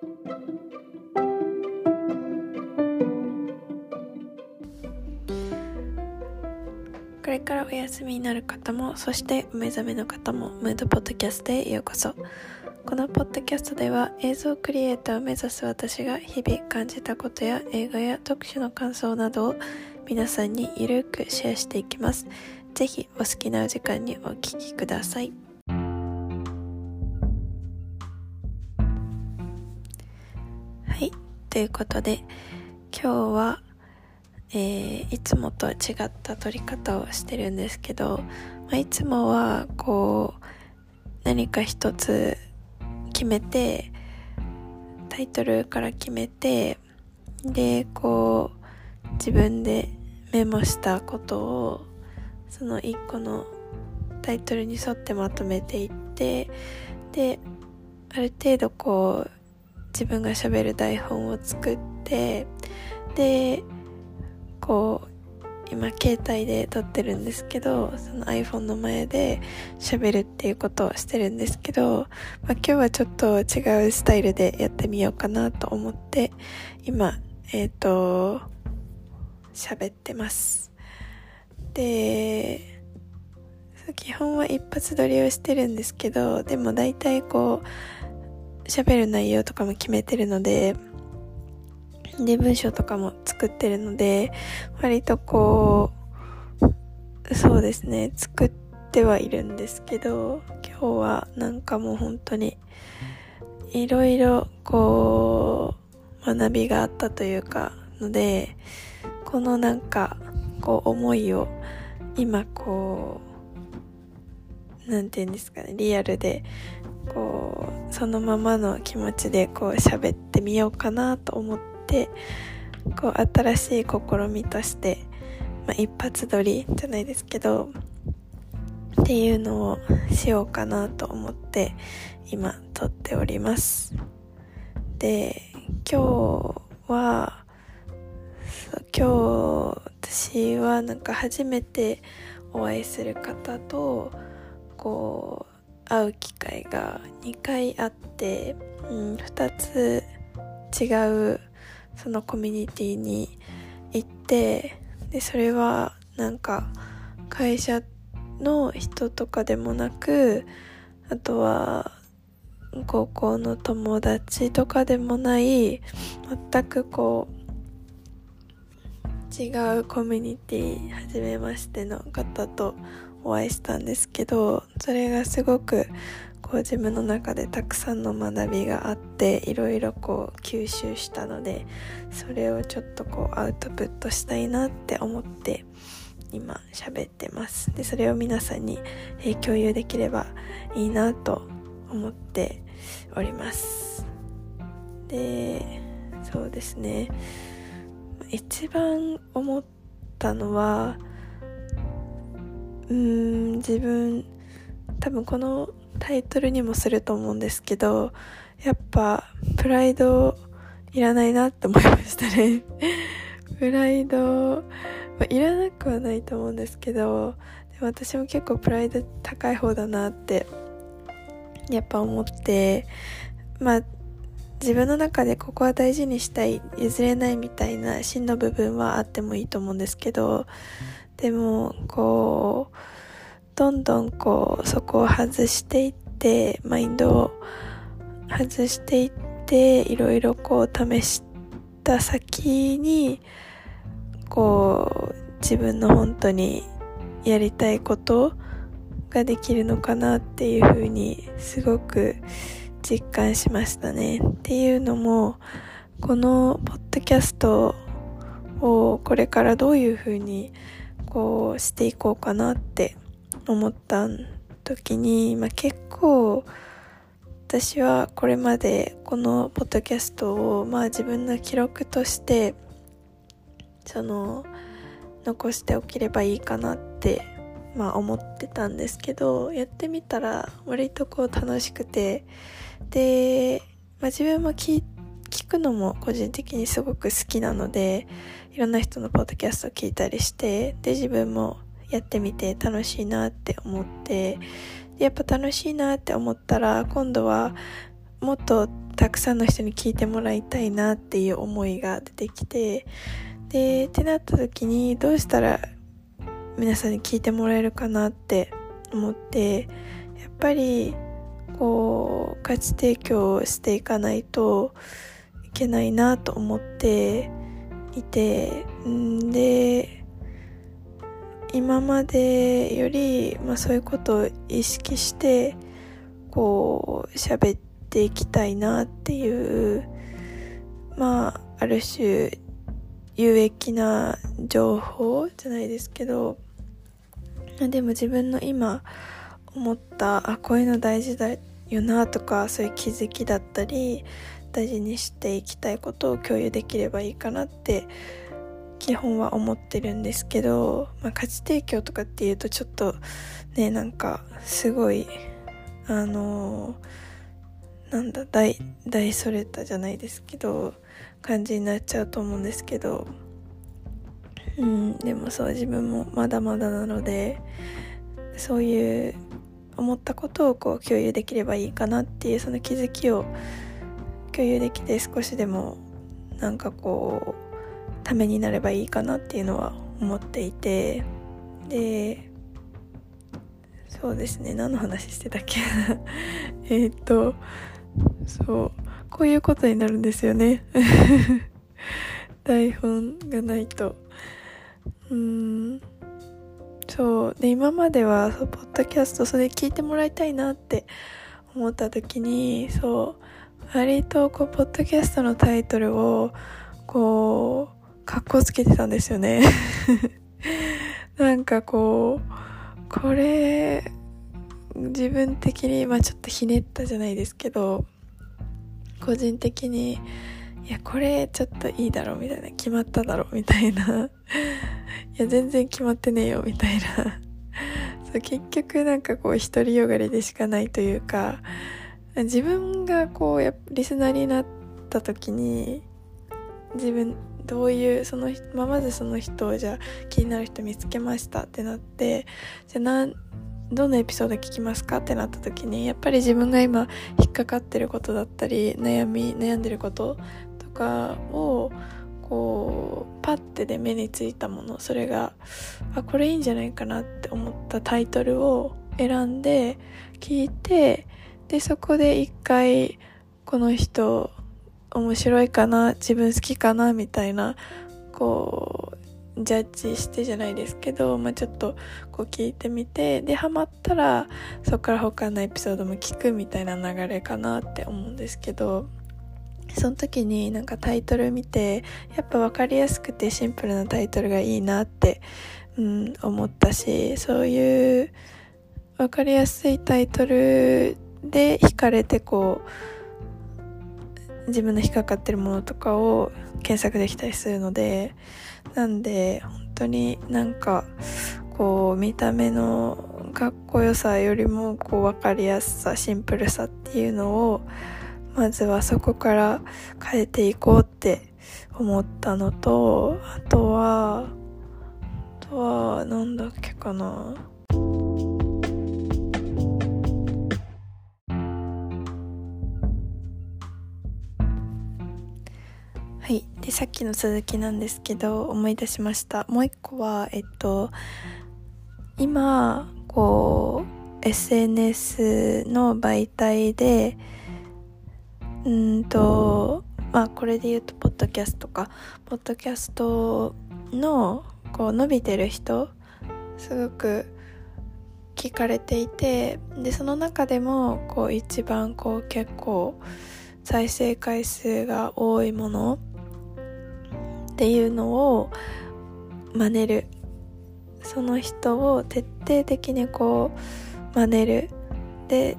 これからお休みになる方もそしてお目覚めの方もムードポッドキャストへようこそ。このポッドキャストでは映像クリエイターを目指す私が日々感じたことや映画や読書の感想などを皆さんにゆるくシェアしていきます。ぜひお好きなお時間にお聞きください。ということで今日はえー、いつもとは違った撮り方をしてるんですけど、まあ、いつもはこう何か一つ決めてタイトルから決めてでこう自分でメモしたことをその一個のタイトルに沿ってまとめていってである程度こう自分がしゃべる台本を作ってでこう今携帯で撮ってるんですけどその iPhone の前で喋るっていうことをしてるんですけど、まあ、今日はちょっと違うスタイルでやってみようかなと思って今えっ、ー、と喋ってます。で基本は一発撮りをしてるんですけどでも大体こう喋る内容とかも決めてるのでで文章とかも作ってるので割とこうそうですね作ってはいるんですけど今日はなんかもう本当にいろいろこう学びがあったというかのでこのなんかこう思いを今こうなんて言うんですかねリアルでこうそのままの気持ちでこう喋ってみようかなと思ってこう新しい試みとして、まあ、一発撮りじゃないですけどっていうのをしようかなと思って今撮っております。で今日は今日私はなんか初めてお会いする方とこう会う機会が2回あって、うん、2つ違うそのコミュニティに行ってでそれはなんか会社の人とかでもなくあとは高校の友達とかでもない全くこう違うコミュニティ初めましての方とお会いしたんですけどそれがすごくこう自分の中でたくさんの学びがあっていろいろこう吸収したのでそれをちょっとこうアウトプットしたいなって思って今喋ってます。でそれを皆さんに、え共有できればいいなと思っております。でそうですね。一番思ったのはうーん自分多分このタイトルにもすると思うんですけどやっぱプライドいらないなって思いましたね。プライド、まあ、いらなくはないと思うんですけどでも私も結構プライド高い方だなってやっぱ思ってまあ自分の中でここは大事にしたい譲れないみたいな芯の部分はあってもいいと思うんですけどでもこうどんどんこうそこを外していってマインドを外していっていろいろこう試した先にこう自分の本当にやりたいことができるのかなっていうふうにすごく実感しましたね。っていうのもこのポッドキャストをこれからどういうふうにこうしていこうかなって思った時に、まあ、結構私はこれまでこのポッドキャストをまあ自分の記録としてその残しておければいいかなってまあ思ってたんですけどやってみたら割とこう楽しくてで、まあ、自分も聞聞くのも個人的にすごく好きなのでいろんな人のポッドキャストを聞いたりしてで自分もやってみて楽しいなって思ってやっぱ楽しいなって思ったら今度はもっとたくさんの人に聞いてもらいたいなっていう思いが出てきてでってなった時にどうしたら皆さんに聞いてもらえるかなって思ってやっぱりこう価値提供をしていかないといけないなと思っていてんで今までより、まあ、そういうことを意識してこう喋っていきたいなっていうまあある種有益な情報じゃないですけどでも自分の今思ったあこういうの大事だよなとかそういう気づきだったり大事にしていきたいことを共有できればいいかなって基本は思ってるんですけど、まあ、価値提供とかっていうとちょっとねなんかすごいあのー、なんだ大大それたじゃないですけど感じになっちゃうと思うんですけどうんでもそう自分もまだまだなのでそういう思ったことをこう共有できればいいかなっていうその気づきを共有できて少しでもなんかこうためになればいいかなっていうのは思っていてでそうですね。何の話してたっけ？えっとそうこういうことになるんですよね。台本がないと。うん。そう。で今まではそうポッドキャストそれ聞いてもらいたいなって思った時にそう割とこうポッドキャストのタイトルをこうかっこつけてたんですよね。なんかこうこれ自分的にまあちょっとひねったじゃないですけど個人的にいやこれちょっといいだろうみたいな決まっただろうみたいな。いや全然決まってねえよみたいな。そう結局なんかこう独りよがりでしかないというか自分がこうやリスナーになった時に自分どういうその、まあ、まずその人をじゃあ気になる人見つけましたってなってじゃあ何どのエピソード聞きますかってなった時にやっぱり自分が今引っかかってることだったり悩み悩んでることとかをこうパッてで目についたものそれがあこれいいんじゃないかなって思ったタイトルを選んで聞いてでそこで一回この人面白いかな自分好きかなみたいなこうジャッジしてじゃないですけど、まあ、ちょっとこう聞いてみてでハマったらそこから他のエピソードも聞くみたいな流れかなって思うんですけどその時になんかタイトル見てやっぱ分かりやすくてシンプルなタイトルがいいなって、うん、思ったしそういう分かりやすいタイトルで惹かれてこう自分の引っかかってるものとかを検索できたりするのでなんで本当になんかこう見た目のかっこよさよりもこう分かりやすさシンプルさっていうのをまずはそこから変えていこうって思ったのとあとはあとはなんだっけかな。はい。で、さっきの続きなんですけど、思い出しました。もう一個は、えっと、今、こう、SNS の媒体で、うんと、まあ、これで言うと、ポッドキャストか、ポッドキャストの、こう、伸びてる人、すごく聞かれていて、で、その中でも、こう、一番、こう、結構、再生回数が多いものっていうのを真似る。その人を徹底的にこう真似る。で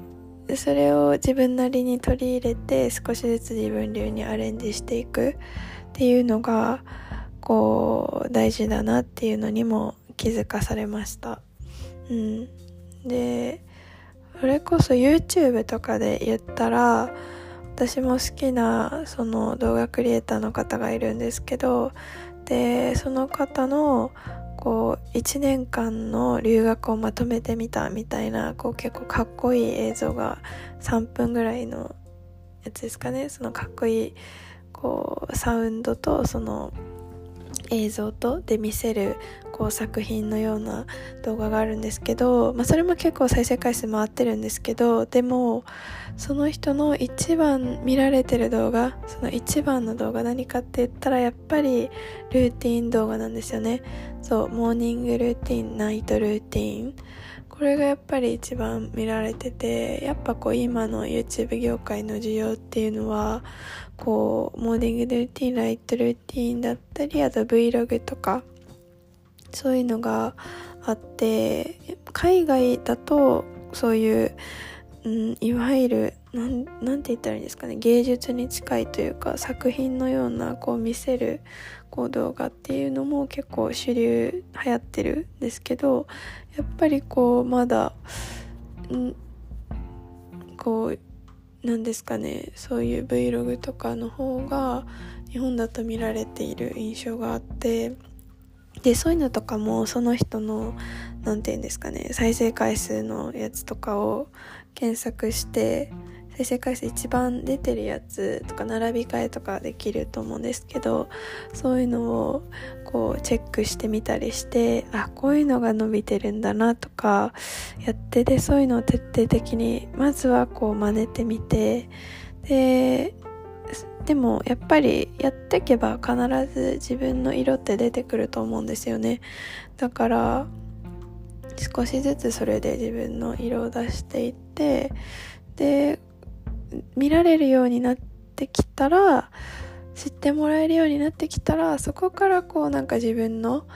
それを自分なりに取り入れて少しずつ自分流にアレンジしていく。っていうのがこう大事だなっていうのにも気づかされました。うん。でそれこそ YouTube とかで言ったら私も好きなその動画クリエイターの方がいるんですけどでその方のこう1年間の留学をまとめてみたみたいなこう結構かっこいい映像が3分ぐらいのやつですかね。そのかっこいいこうサウンドとその映像とで見せるこう作品のような動画があるんですけど、まあ、それも結構再生回数回ってるんですけどでもその人の一番見られてる動画その一番の動画何かって言ったらやっぱりルーティン動画なんですよね。そうモーニングルーティンナイトルーティン。これがやっぱり一番見られててやっぱこう今の YouTube 業界の需要っていうのはこうモーニングルーティンライトルーティンだったりあと Vlog とかそういうのがあって海外だとそういう、うん、いわゆるなんなんて言ったらいいんですかね芸術に近いというか作品のようなこう見せるこう動画っていうのも結構主流流行ってるんですけどやっぱりこうまだんこうなんですかねそういう Vlog とかの方が日本だと見られている印象があってでそういうのとかもその人の何て言うんですかね再生回数のやつとかを検索して再生回数一番出てるやつとか並び替えとかできると思うんですけどそういうのをこうチェックしてみたりしてあこういうのが伸びてるんだなとかやってでそういうのを徹底的にまずはこう真似てみてででもやっぱりやってけば必ず自分の色って出てくると思うんですよね。だから少しずつそれで自分の色を出していってで見られるようになってきたら知ってもらえるようになってきたらそこからこうなんか自分の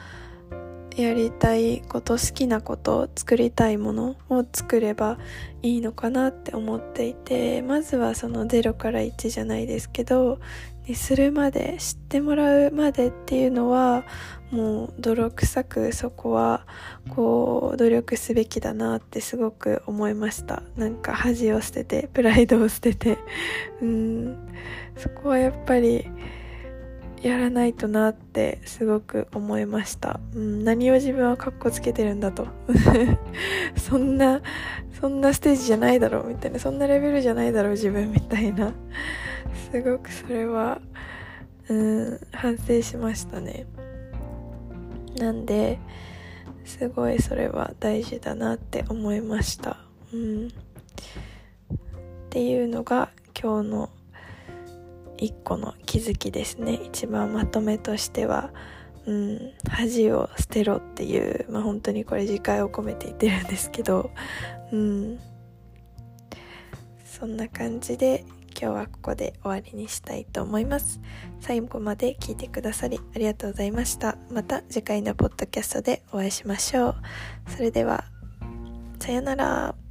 やりたいこと好きなこと作りたいものを作ればいいのかなって思っていてまずはその0から1じゃないですけどにするまで知ってもらうまでっていうのはもう泥臭くそこはこう努力すべきだなってすごく思いました。なんか恥を捨ててプライドを捨てて。うん。そこはやっぱりやらないとなってすごく思いました、うん、何を自分はカッコつけてるんだと。そんなそんなステージじゃないだろうみたいな。そんなレベルじゃないだろう自分みたいな。すごくそれはうん反省しましたね。なんですごいそれは大事だなって思いました。うん。っていうのが今日の一個の気づきですね。一番まとめとしてはうん恥を捨てろっていうまあ本当にこれ自戒を込めて言ってるんですけどうん。そんな感じで今日はここで終わりにしたいと思います。最後まで聞いてくださりありがとうございました。また次回のポッドキャストでお会いしましょう。それでは、さよなら。